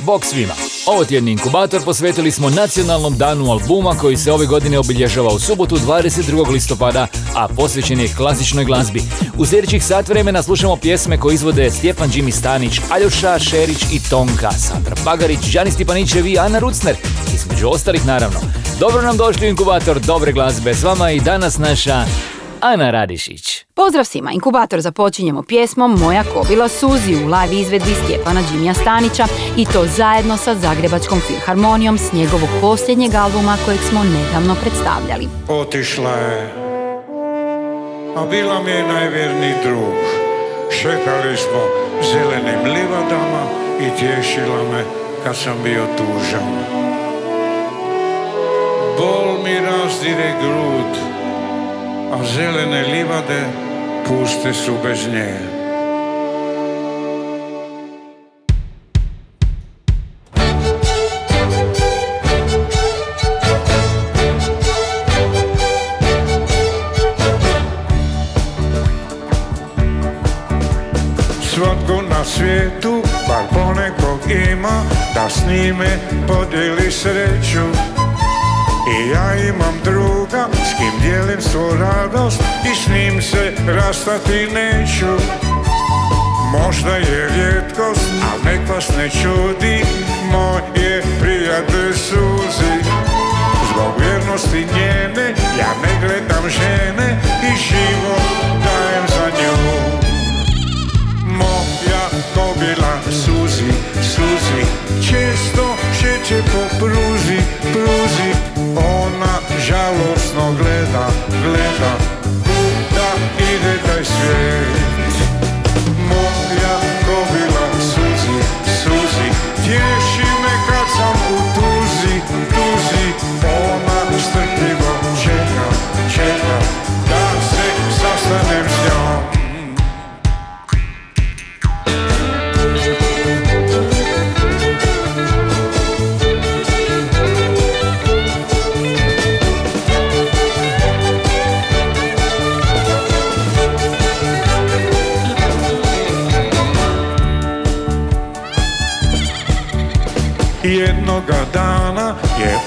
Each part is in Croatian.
Bog svima! Ovo tjedni inkubator posvetili smo nacionalnom danu albuma koji se ove godine obilježava u subotu 22. listopada, a posvećen je klasičnoj glazbi. U sljedećih sat vremena slušamo pjesme koje izvode Stjepan Jimmy Stanić, Aljoša Šerić i Tonka, Sandra Bagarić, Đani Stipanićev i Ana Rucner, između ostalih naravno. Dobro nam došli u inkubator dobre glazbe s vama i danas naša Ana Radišić. Pozdrav svima, inkubator započinjemo pjesmom Moja kobila Suzi u live izvedbi Stjepana Đimija Stanića i to zajedno sa Zagrebačkom filharmonijom s njegovog posljednjeg albuma kojeg smo nedavno predstavljali. Otišla je, a bila mi je najvjerniji drug. Šetali smo zelenim livadama i tješila me kad sam bio tužan. Bol mi razdire grud, a zelene livade puste su bez nje. Svatko na svijetu, bar ponekog ima, da s njime podijeli sreću. I ja imam druga s kim dijelim svu radost i s njim se rastati neću. Možda je rijetkost, a nek vas ne čudi Moj je prijatelj suzi Zbog vjernosti njene ja ne gledam žene I život dajem za nju. Moja kobila suzi, suzi Često šeće po pruzi, pruzi Ona žalosno gleda, gleda Kuda ide taj svijet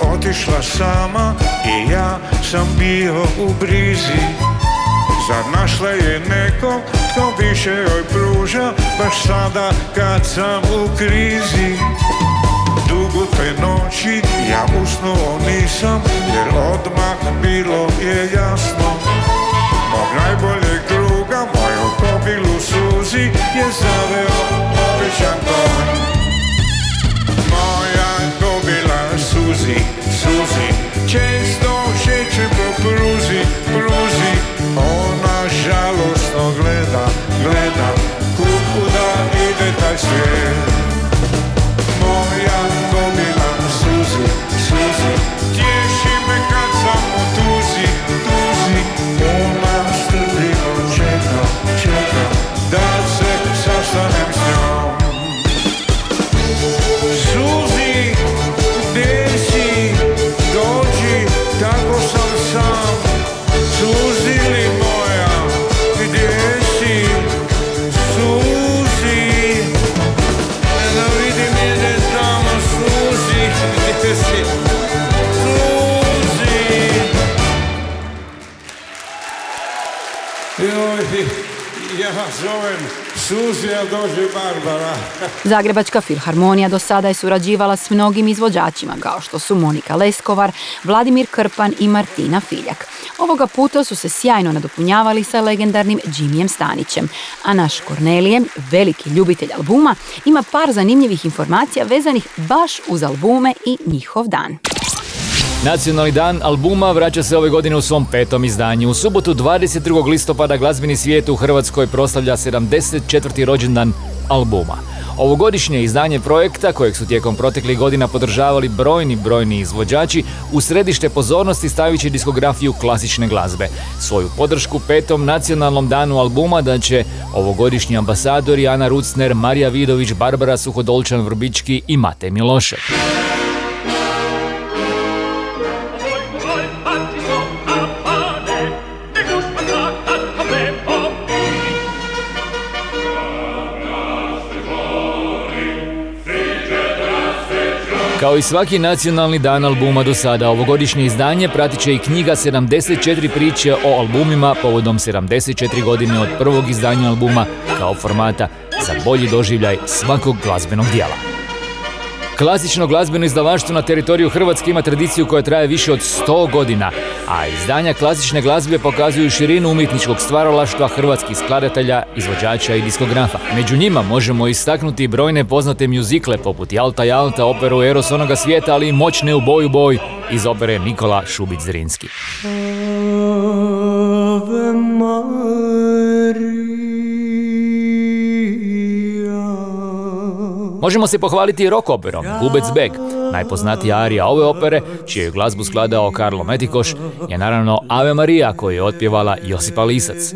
otišla sama i ja sam bio u brizi. Zar našla je neko tko više joj pruža baš sada kad sam u krizi? Dugo te noći ja usnuo nisam jer odmah bilo je jasno. Mog najboljeg druga moju kobilu suzi je zaveo običan konj kobila suzi, suzi zovem Suzi, a dođe Barbara Zagrebačka filharmonija do sada je surađivala s mnogim izvođačima kao što su Monika Leskovar, Vladimir Krpan i Martina Filjak. Ovoga puta su se sjajno nadopunjavali sa legendarnim Jimijem Stanićem, a naš Kornelije, veliki ljubitelj albuma, ima par zanimljivih informacija vezanih baš uz albume i njihov dan. Nacionalni dan albuma vraća se ove godine u svom petom izdanju. U subotu 22. listopada glazbeni svijet u Hrvatskoj proslavlja 74. rođendan albuma. Ovogodišnje izdanje projekta, kojeg su tijekom proteklih godina podržavali brojni, brojni izvođači, u središte pozornosti stavit će diskografiju klasične glazbe. Svoju podršku petom nacionalnom danu albuma da će ovogodišnji ambasadori Ana Rucner, Marija Vidović, Barbara Suhodolčan Vrbički i Mate Milošev. Kao i svaki nacionalni dan albuma do sada, ovogodišnje izdanje pratit će i knjiga 74 priče o albumima povodom 74 godine od prvog izdanja albuma kao formata za bolji doživljaj svakog glazbenog dijela. Klasično glazbeno izdavaštvo na teritoriju Hrvatske ima tradiciju koja traje više od 100 godina, a izdanja klasične glazbe pokazuju širinu umjetničkog stvaralaštva hrvatskih skladatelja, izvođača i diskografa. Među njima možemo istaknuti brojne poznate mjuzikle poput Jalta Jalta, operu Eros onoga svijeta, ali i moćne u boju boj iz opere Nikola Šubić-Zrinski. Možemo se pohvaliti rock operom Gubec Beg. Najpoznatija arija ove opere, čiju je glazbu skladao Karlo Metikoš, je naravno Ave Maria koju je otpjevala Josipa Lisac.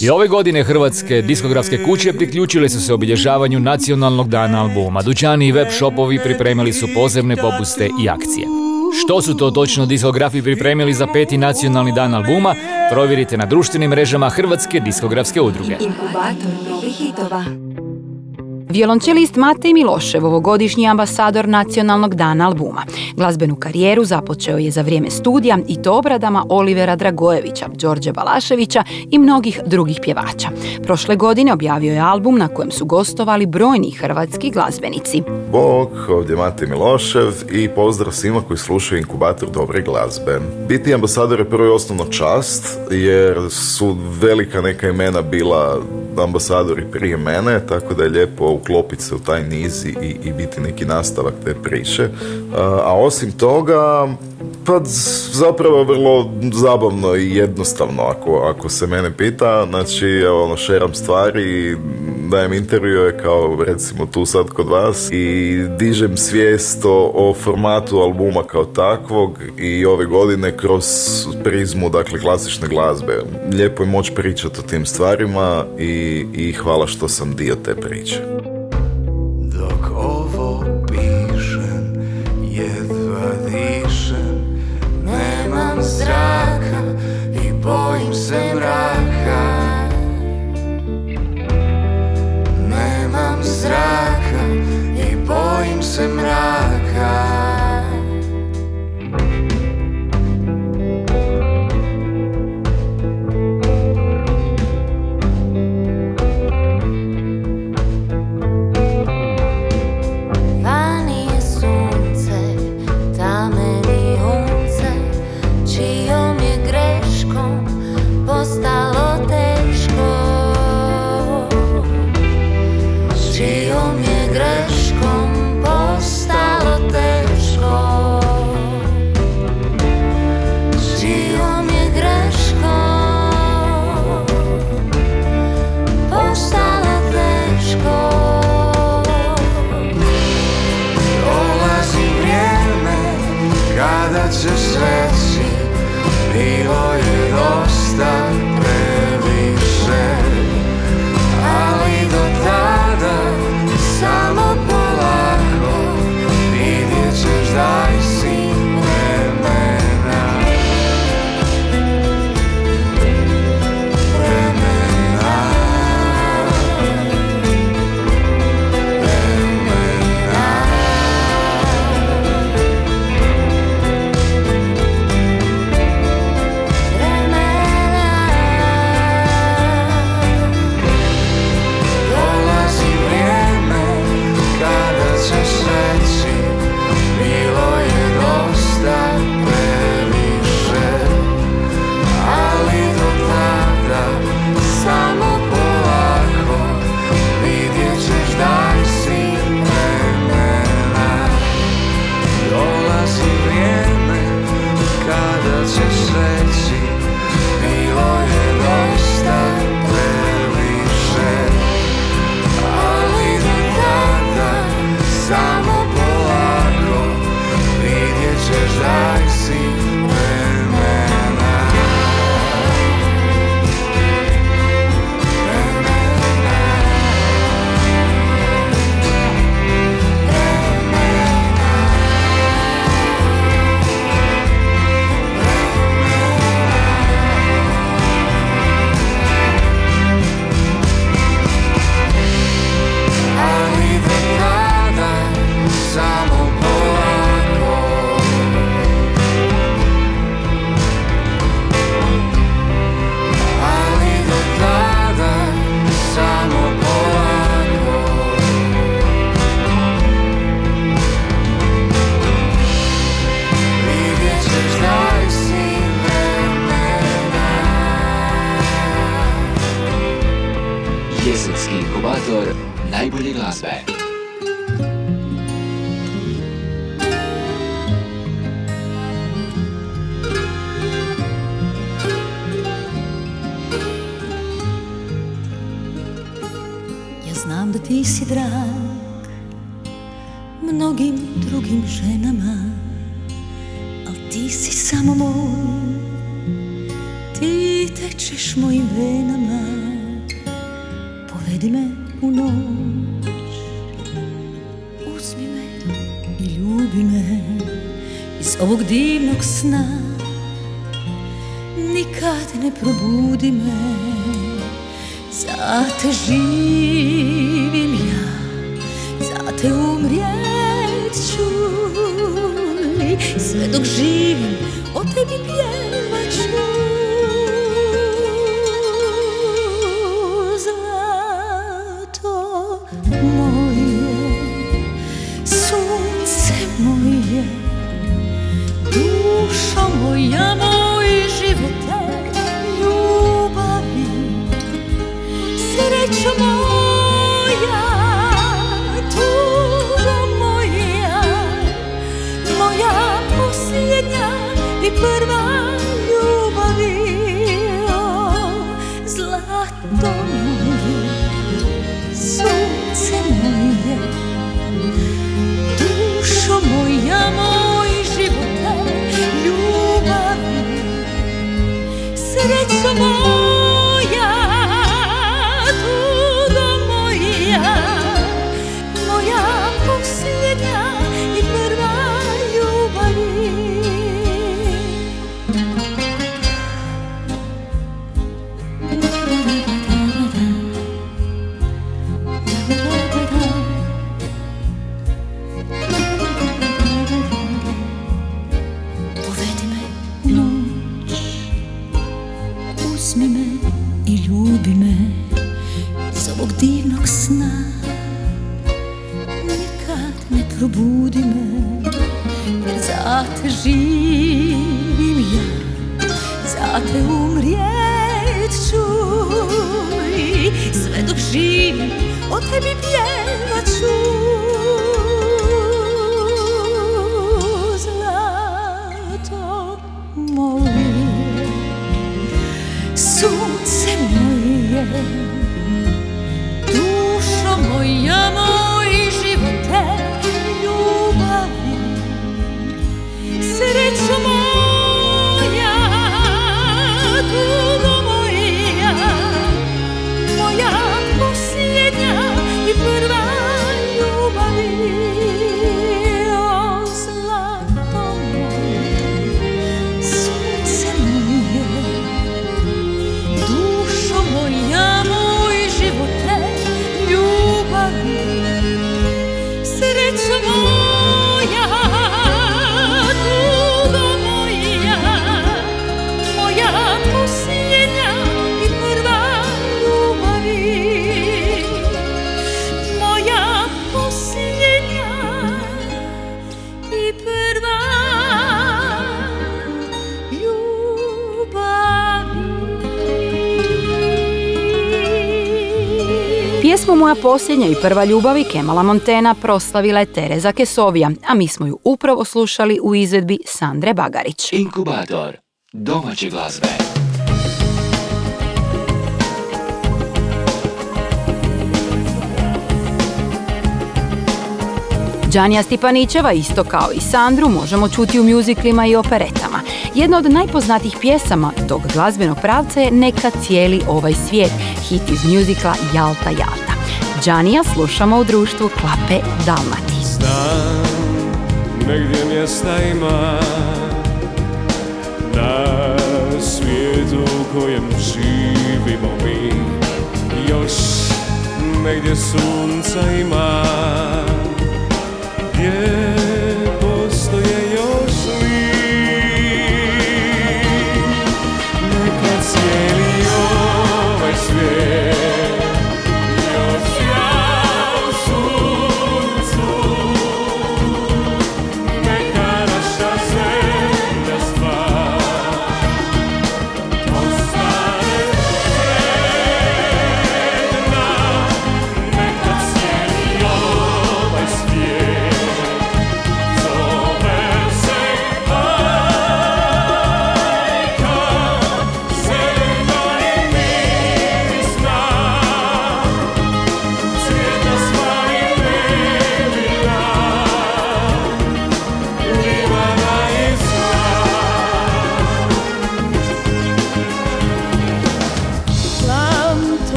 I ove godine hrvatske diskografske kuće priključile su se obilježavanju nacionalnog dana albuma. Dućani i web shopovi pripremili su posebne popuste i akcije. Što su to točno diskografi pripremili za peti nacionalni dan albuma, provjerite na društvenim mrežama Hrvatske diskografske udruge. Inkubator novih hitova. Violončelist Matej Milošev, ovogodišnji ambasador nacionalnog dana albuma. Glazbenu karijeru započeo je za vrijeme studija i to obradama Olivera Dragojevića, Đorđe Balaševića i mnogih drugih pjevača. Prošle godine objavio je album na kojem su gostovali brojni hrvatski glazbenici. Bog, ovdje Matej Milošev i pozdrav svima koji slušaju inkubator dobre glazbe. Biti ambasador je prvo i osnovno čast, jer su velika neka imena bila ambasadori prije mene, tako da je lijepo uklopiti se u taj niz i, i biti neki nastavak te priče. A osim toga, pa zapravo vrlo zabavno i jednostavno ako, ako se mene pita, znači ono šeram stvari, dajem intervjue kao recimo tu sad kod vas i dižem svijest o, o formatu albuma kao takvog i ove godine kroz prizmu dakle klasične glazbe. Lijepo je moći pričati o tim stvarima i, i hvala što sam dio te priče. Bojim se mraka prva Posljednja i prva ljubavi Kemala Montena proslavila je Tereza Kesovija, a mi smo ju upravo slušali u izvedbi Sandre Bagarić. Inkubator domaće glazbe. Đanija Stipanićeva, isto kao i Sandru, možemo čuti u mjuziklima i operetama. Jedna od najpoznatijih pjesama tog glazbenog pravca je Neka cijeli ovaj svijet, hit iz mjuzikla Jalta Jalta. Đanija slušamo u društvu Klape Dalmati. Znam, negdje mjesta ima na svijetu u kojem živimo mi još negdje sunca ima gdje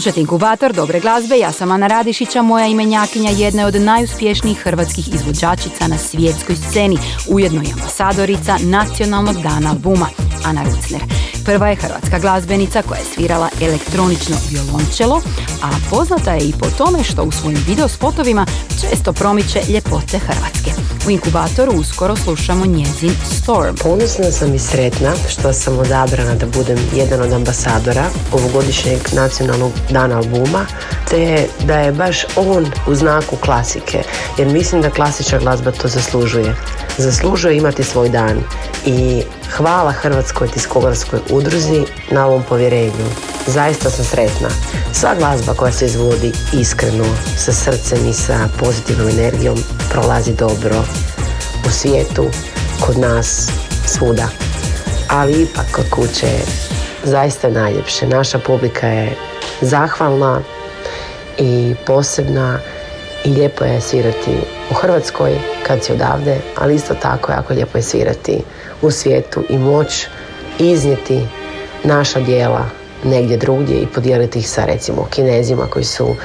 Slušajte Inkubator dobre glazbe, ja sam Ana Radišića, moja imenjakinja jedna je od najuspješnijih hrvatskih izvođačica na svjetskoj sceni, ujedno i ambasadorica nacionalnog dana albuma, Ana Rucner. Prva je hrvatska glazbenica koja je svirala elektronično violončelo, a poznata je i po tome što u svojim videospotovima često promiče ljepote Hrvatske. U Inkubatoru uskoro slušamo njezin Storm. Ponosna sam i sretna što sam odabrana da budem jedan od ambasadora ovogodišnjeg nacionalnog dana albuma, te da je baš on u znaku klasike, jer mislim da klasična glazba to zaslužuje. Zaslužuje imati svoj dan i hvala Hrvatskoj diskografskoj udruzi na ovom povjerenju. Zaista sam sretna. Sva glazba koja se izvodi iskreno, sa srcem i sa pozitivnom energijom prolazi dobro u svijetu, kod nas, svuda. Ali ipak kod kuće je zaista najljepše. Naša publika je zahvalna i posebna i lijepo je svirati u Hrvatskoj kad si odavde, ali isto tako jako lijepo je svirati u svijetu i moć iznijeti naša dijela negdje drugdje i podijeliti ih sa recimo kinezima koji su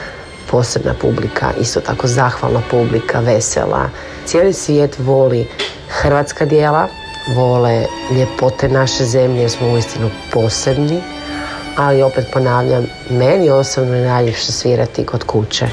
posebna publika, isto tako zahvalna publika, vesela. Cijeli svijet voli hrvatska dijela, vole ljepote naše zemlje jer smo uistinu posebni, ali opet ponavljam, meni osobno je najljepše svirati kod kuće.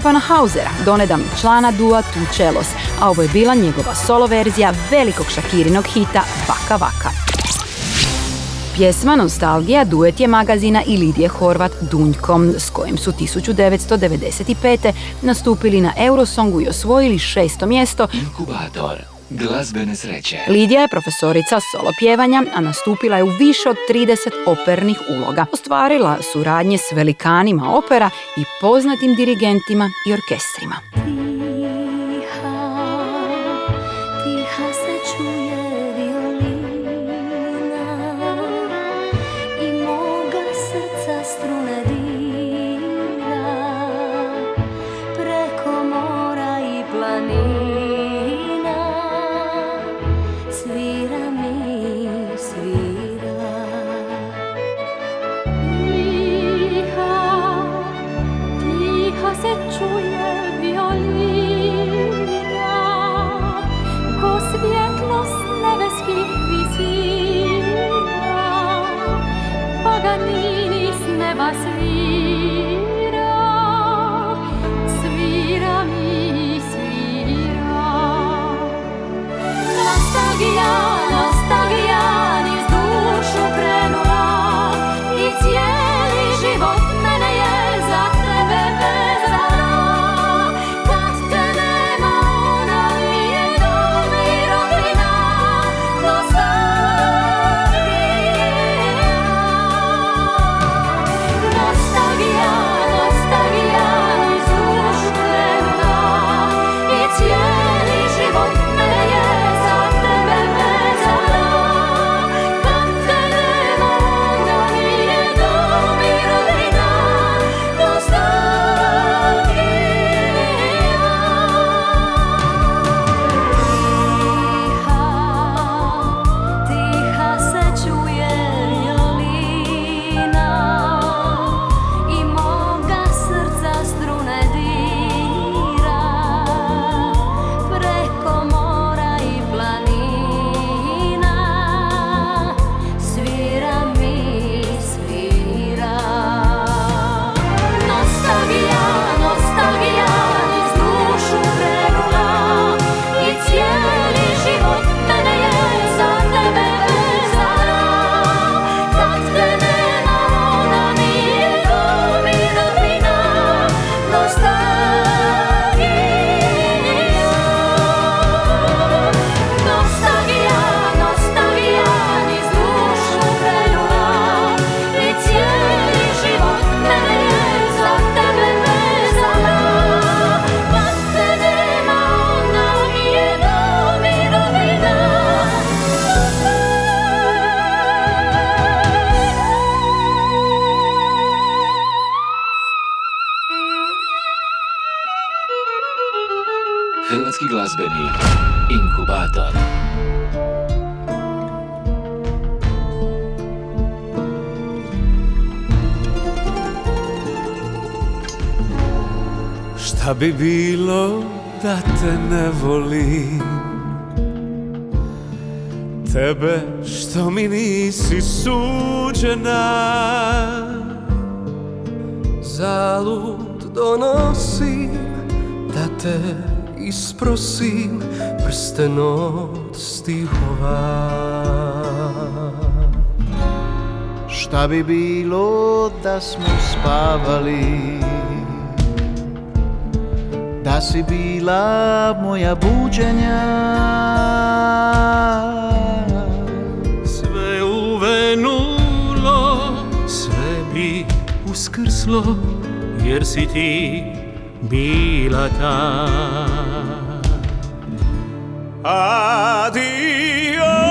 Stjepana Hausera, donedavno člana dua Tučelos, a ovo je bila njegova solo verzija velikog Šakirinog hita Vaka Vaka. Pjesma Nostalgija duet je magazina i Lidije Horvat Dunjkom, s kojim su 1995. nastupili na Eurosongu i osvojili šesto mjesto. Inkubator glazbene sreće. Lidija je profesorica solo pjevanja, a nastupila je u više od 30 opernih uloga. Ostvarila suradnje s velikanima opera i poznatim dirigentima i orkestrima. Bi bilo da te ne volim. Tebe što mi nisi suđena. Zalud donosim da te isprosim prsten od stihova. Šta bi bilo da smo spavali Da si bila moja buđenja. Sve uvenulo, sve bi uskrslo Jer si ti bila ta. Adio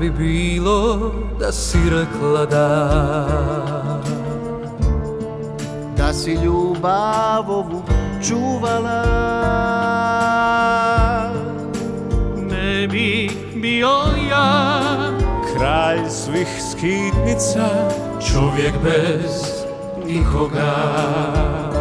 Bi bilo da si rekla da. Da si ljubav ovu čuvala. Ne bi bio ja Kralj svih skitnica Čovjek bez nikoga.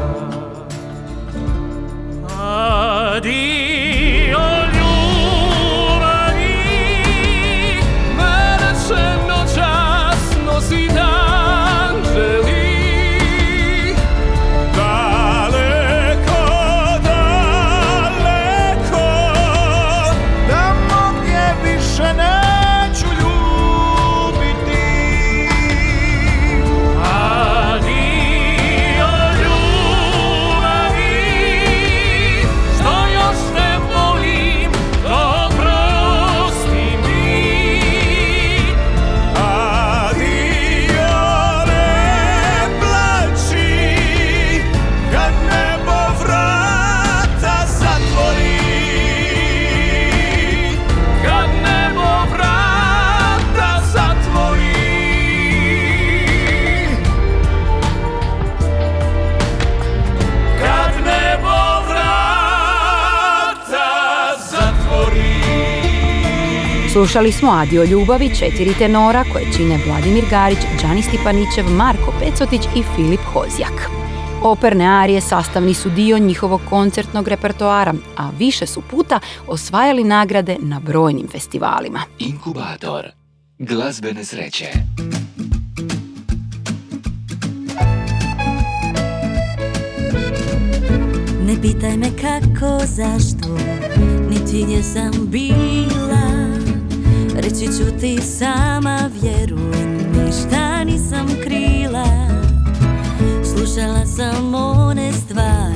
Slušali smo Adio Ljubavi, četiri tenora koje čine Vladimir Garić, Đani Stipanićev, Marko Pecotić i Filip Hozjak. Operne arije sastavni su dio njihovog koncertnog repertoara, a više su puta osvajali nagrade na brojnim festivalima. Inkubator. Glazbene sreće. Ne pitaj me kako, zašto, niti gdje sam bila. Reći ću ti sama vjeru Ništa nisam krila. Slušala sam one stvari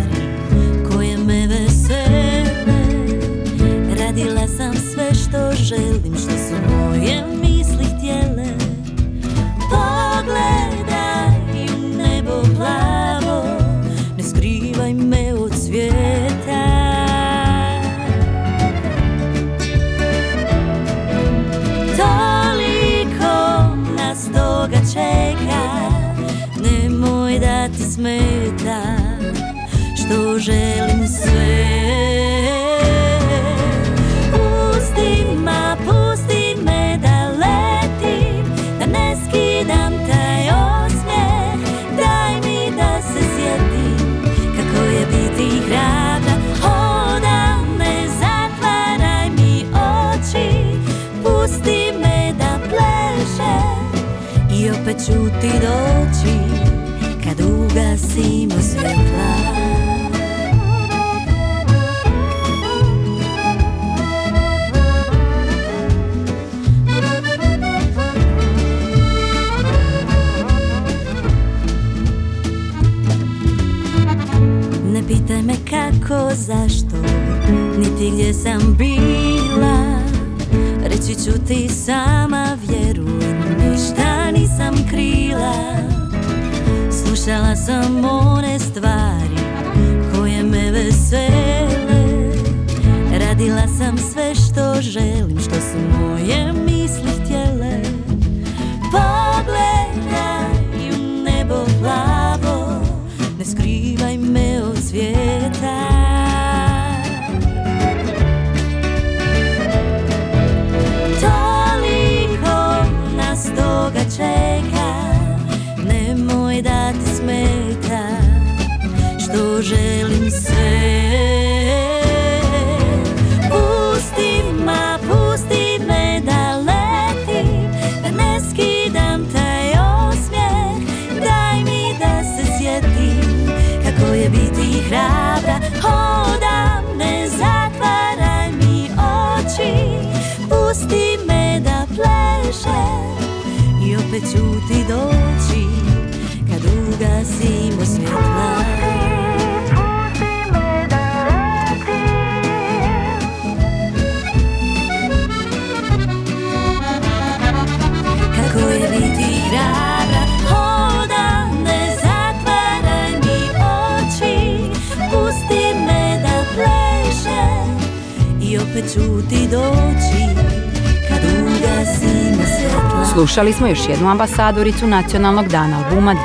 Slušali smo još jednu ambasadoricu Nacionalnog dana albuma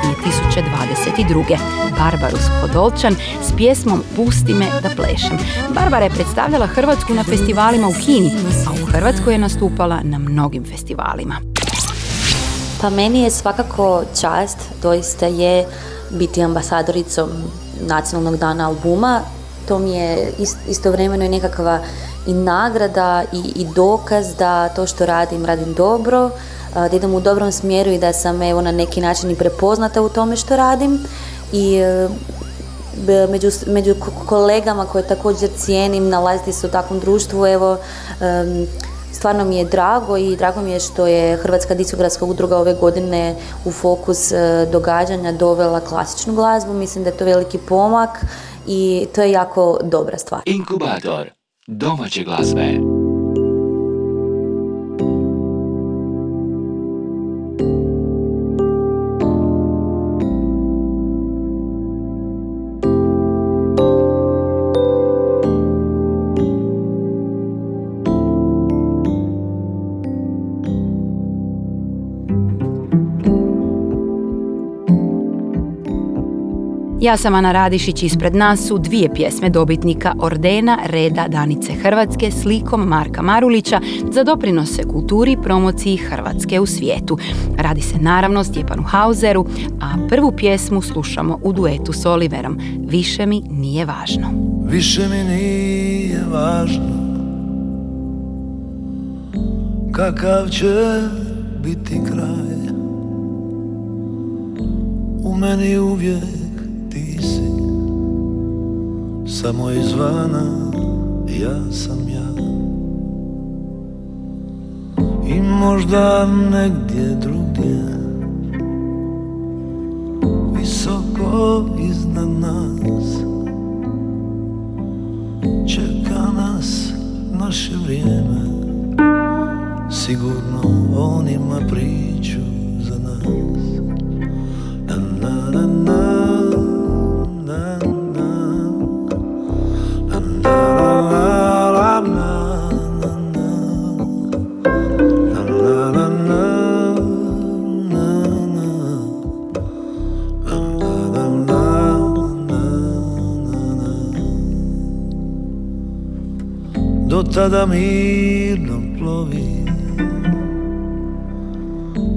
2022. Barbaru Skodolčan s pjesmom Pusti me da plešem. Barbara je predstavljala Hrvatsku na festivalima u Kini, a u Hrvatskoj je nastupala na mnogim festivalima. Pa meni je svakako čast, doista je biti ambasadoricom Nacionalnog dana albuma. To mi je istovremeno i nekakva i nagrada i, i dokaz da to što radim, radim dobro, da idem u dobrom smjeru i da sam evo na neki način i prepoznata u tome što radim. I e, među, među ko- kolegama koje također cijenim nalaziti se u takvom društvu, evo, stvarno mi je drago i drago mi je što je Hrvatska diskografska udruga ove godine u fokus e, događanja dovela klasičnu glazbu. Mislim da je to veliki pomak i to je jako dobra stvar. Inkubator domaće glazbe. Ja sam Ana Radišić, ispred nas su dvije pjesme dobitnika Ordena Reda Danice Hrvatske s likom Marka Marulića za doprinose kulturi i promociji Hrvatske u svijetu. Radi se naravno Stjepanu Hauseru, a prvu pjesmu slušamo u duetu s Oliverom. Više mi nije važno. Više mi nije važno Kakav će biti kraj U meni uvijek Samo izvana ja sam ja. I možda negdje drugdje Visoko iznad nas Čeka nas naše vrijeme. Sigurno on ima priču za nas Do tada mirno plovi.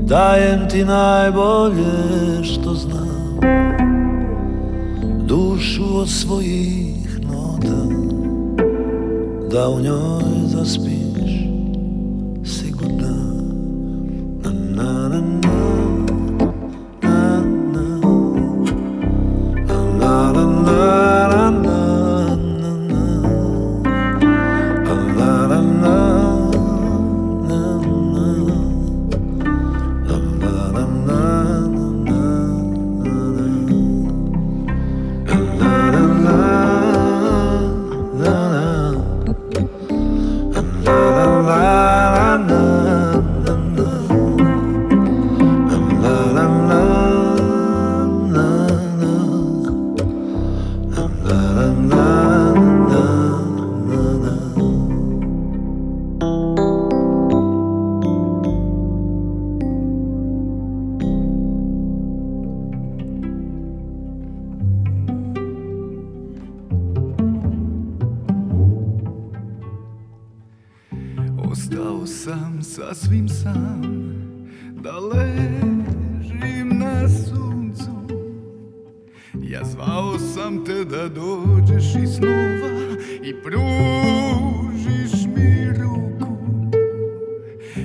Dajem ti najbolje što znam. Dušu od svojih nota Da u njoj pružiš mi ruku.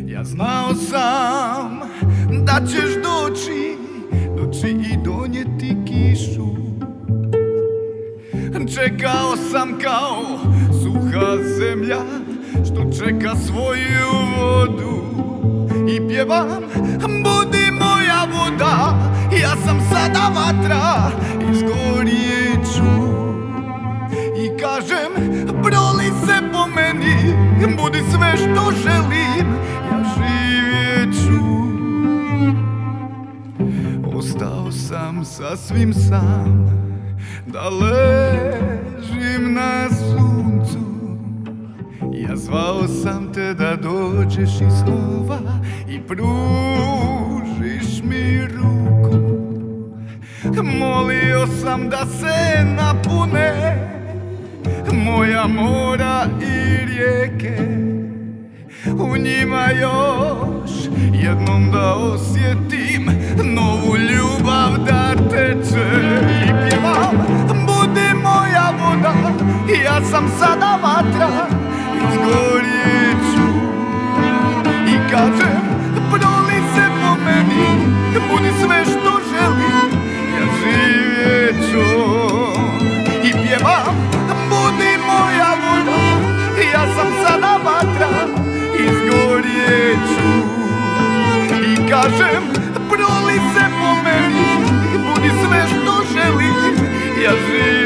Ja znao sam da ćeš doći Doći i donijeti kišu. Čekao sam kao suha zemlja što čeka svoju vodu. I pjevam, budi moja voda Ja sam sada vatra, izgorijet ću. I kažem, proli se po meni Budi sve što želim, ja živjet ću. Ostao sam sasvim sam Da ležim na suncu. Ja zvao sam te da dođeš iz snova i pružiš mi ruku. Molio sam da se napune moja mora i rijeke. U njima još jednom da osjetim novu ljubav da teče I pjevam, budi moja voda, ja sam sada vatra. Izgorjet i kažem, proli se po meni Budi sve kažem, proli se po meni Budi sve što želim, ja živjet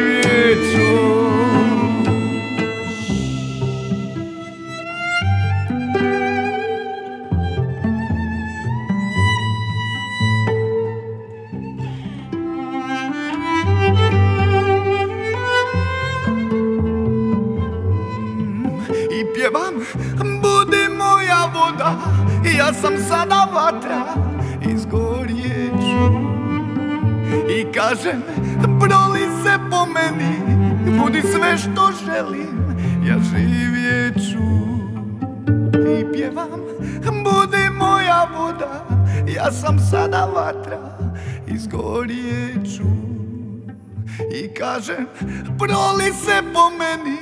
kažem Proli se po meni, budi sve što želim Ja živjet ću. I pjevam Budi moja voda, ja sam sada vatra Izgorjet ću. I kažem Proli se po meni,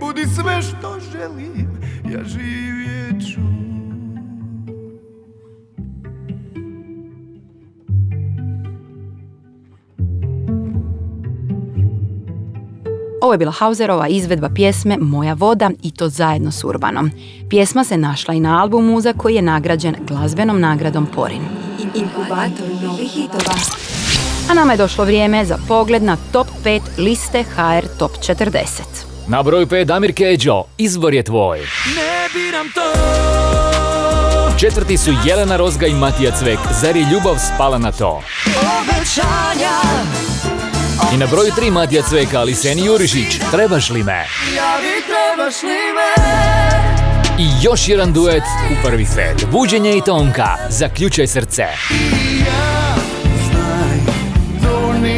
budi sve što želim Ja živjet Ovo je bila Hauserova izvedba pjesme Moja voda i to zajedno s Urbanom. Pjesma se našla i na albumu za koji je nagrađen glazbenom nagradom Porin. Inkubator novih hitova. A nama je došlo vrijeme za pogled na top 5 liste HR Top 40. Na broju 5 Damir Keđo, izbor je tvoj. Ne biram to Četvrti su Jelena Rozga i Matija Cvek, zar je ljubav spala na to? obećanja I na broju 3 Matija Cveka, ali Seni Jurišić, trebaš li me? Javi trebaš li me I još jedan duet u prvih pet. Buđenje i Tonka, zaključaj srce.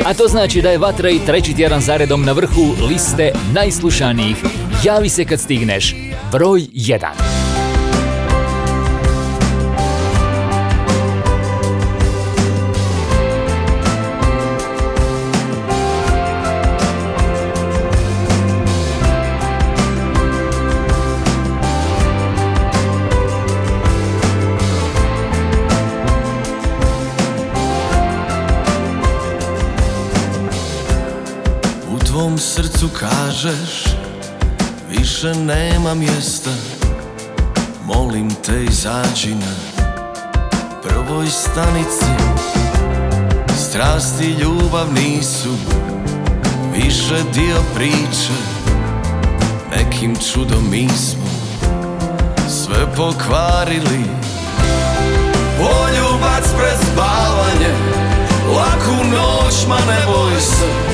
A to znači da je Vatra i treći tjedan zaredom na vrhu liste najslušanijih. Javi se kad stigneš. Broj 1. srcu kažeš Više nema mjesta. Molim te izađi na Prvoj stanici. Strasti i ljubav nisu Više dio priče. Nekim čudom mi smo Sve pokvarili. Poljubac pred spavanje Laku noć, ma ne boj se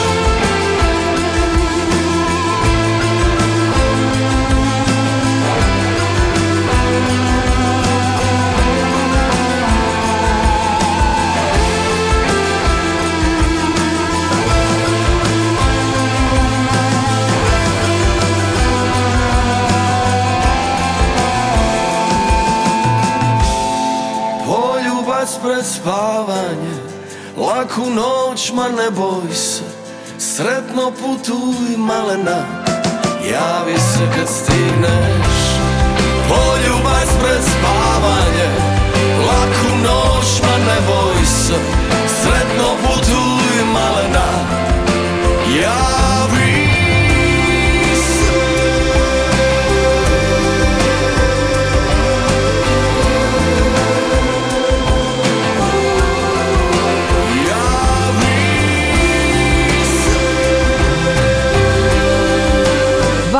Laku noć, ma ne boj se Sretno putuj malena. Javi se kad stigneš. Poljubaj pred spavanje. Laku noć, ma ne boj se Sretno putuj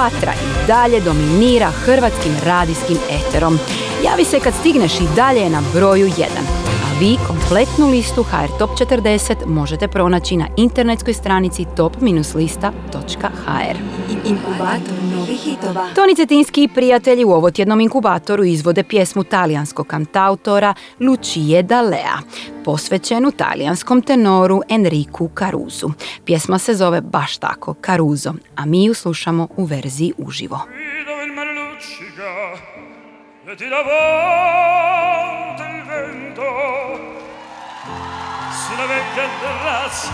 Vatra i dalje dominira hrvatskim radijskim eterom. Javi se kad stigneš i dalje je na broju 1. Vi kompletnu listu HR Top 40 možete pronaći na internetskoj stranici top-lista.hr. Inkubator novih hitova. Toni Cetinski i prijatelji u ovotjednom inkubatoru izvode pjesmu talijanskog kantautora Lucije Dalea, posvećenu talijanskom tenoru Enriku Caruzu. Pjesma se zove baš tako, Caruso, a mi ju slušamo u verziji uživo. e ti volta il vento. Sulla vecchia terrazza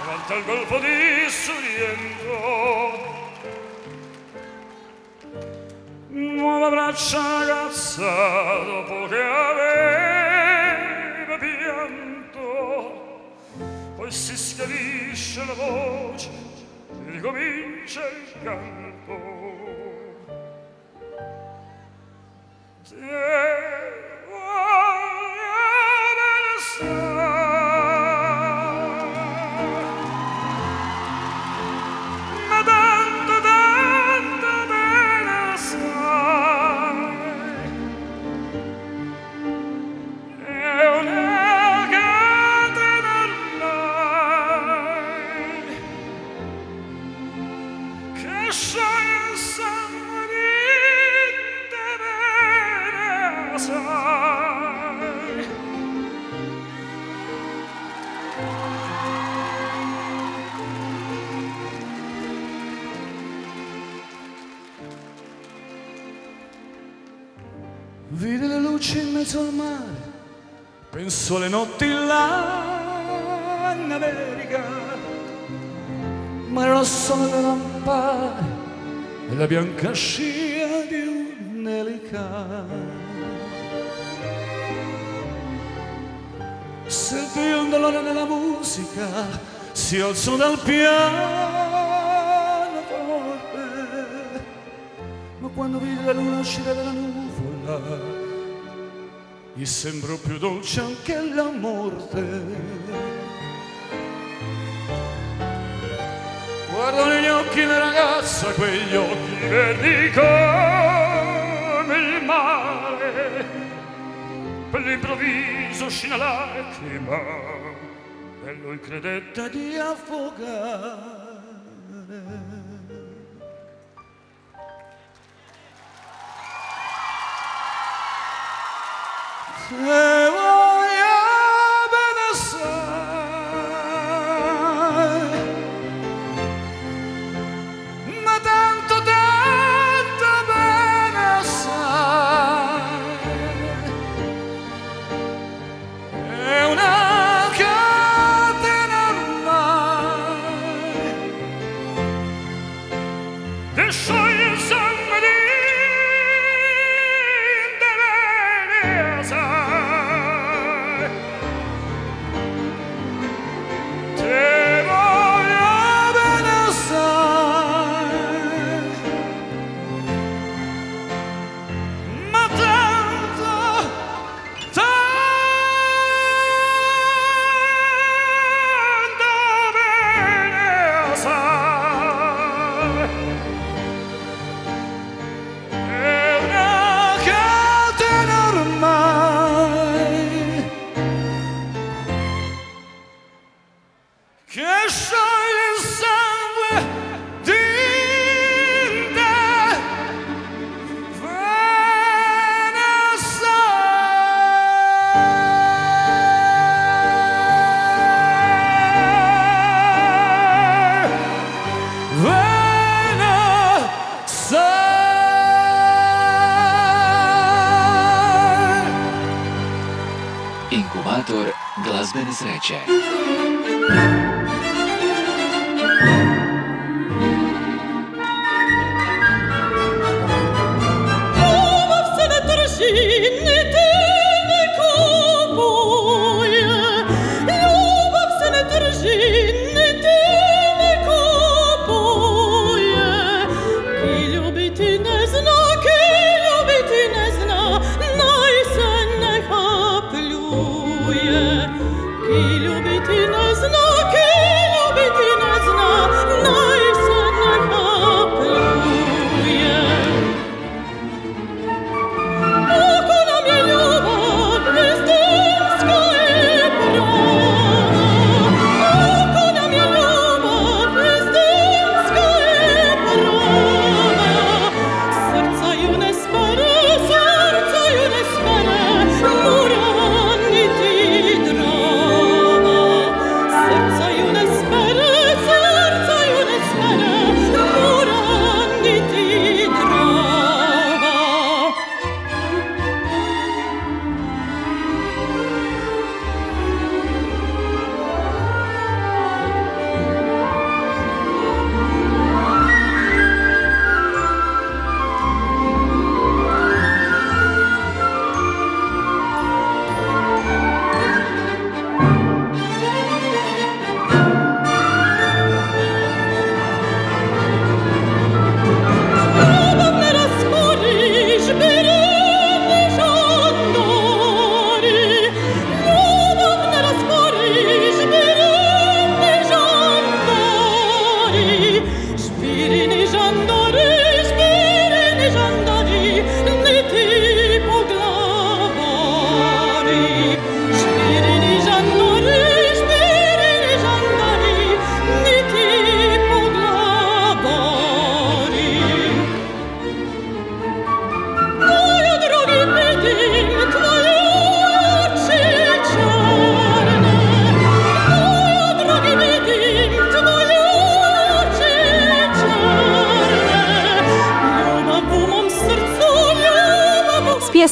davanti al golfo di Sorrento nuova braccia ragazza dopo che aveva pianto. Poi si schiarisce la voce e ricomincia il canto. Se Summer sun. Mezzo al mare, penso alle notti là in America, ma era solo le lampade e la bianca scia di un'elica. Sentì un dolore nella musica, si alzò dal piano forte, ma quando vide la luna uscire dalla nuvola, gli sembrò più dolce anche la morte. Guardo negli occhi la ragazza, quegli occhi verdi come il mare. Per l'improvviso uscì una lacrima e lui credette di affogare. Se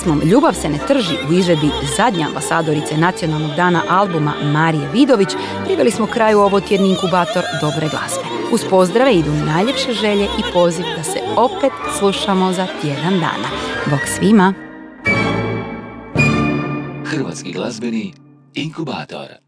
pjesmom Ljubav se ne trži u izvedbi zadnje ambasadorice nacionalnog dana albuma Marije Vidović priveli smo kraju ovo tjedni inkubator dobre glazbe. Uz pozdrave idu najljepše želje i poziv da se opet slušamo za tjedan dana. Bog svima! Hrvatski glazbeni inkubator